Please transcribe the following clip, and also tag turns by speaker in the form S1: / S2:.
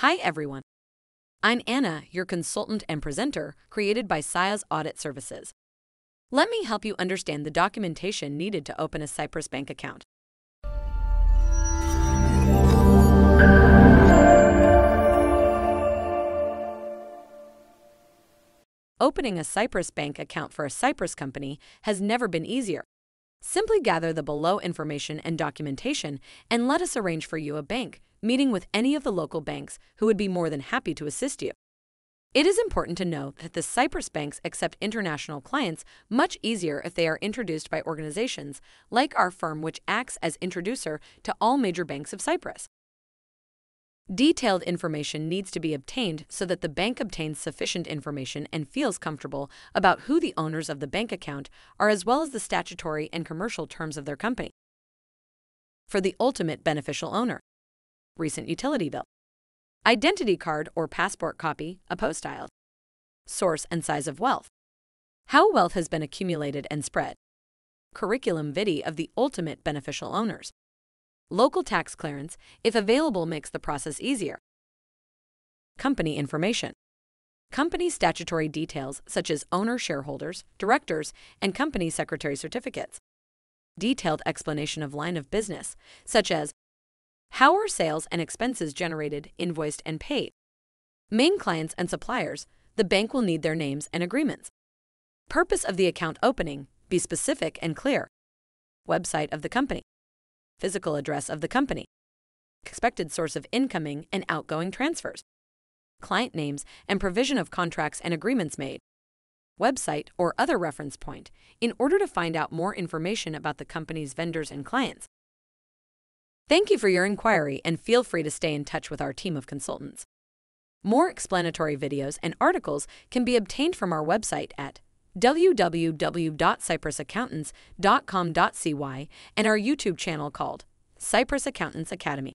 S1: Hi, everyone. I'm Anna, your consultant and presenter, created by Sias Audit Services. Let me help you understand the documentation needed to open a Cyprus bank account. Opening a Cyprus bank account for a Cyprus company has never been easier. Simply gather the below information and documentation and let us arrange for you a bank meeting with any of the local banks who would be more than happy to assist you. It is important to note that the Cyprus banks accept international clients much easier if they are introduced by organizations like our firm, which acts as introducer to all major banks of Cyprus. Detailed information needs to be obtained so that the bank obtains sufficient information and feels comfortable about who the owners of the bank account are, as well as the statutory and commercial terms of their company. For the ultimate beneficial owner, recent utility bill, identity card or passport copy, a apostille, source and size of wealth, how wealth has been accumulated and spread, curriculum vitae of the ultimate beneficial owners, local tax clearance, if available, makes the process easier, company information. Company statutory details such as owner shareholders, directors, and company secretary certificates. Detailed explanation of line of business, such as how are sales and expenses generated, invoiced, and paid? Main clients and suppliers, the bank will need their names and agreements. Purpose of the account opening, be specific and clear. Website of the company. Physical address of the company. Expected source of incoming and outgoing transfers. Client names and provision of contracts and agreements made. Website or other reference point in order to find out more information about the company's vendors and clients. Thank you for your inquiry and feel free to stay in touch with our team of consultants. More explanatory videos and articles can be obtained from our website at www.cyprusaccountants.com.cy and our YouTube channel called Cyprus Accountants Academy.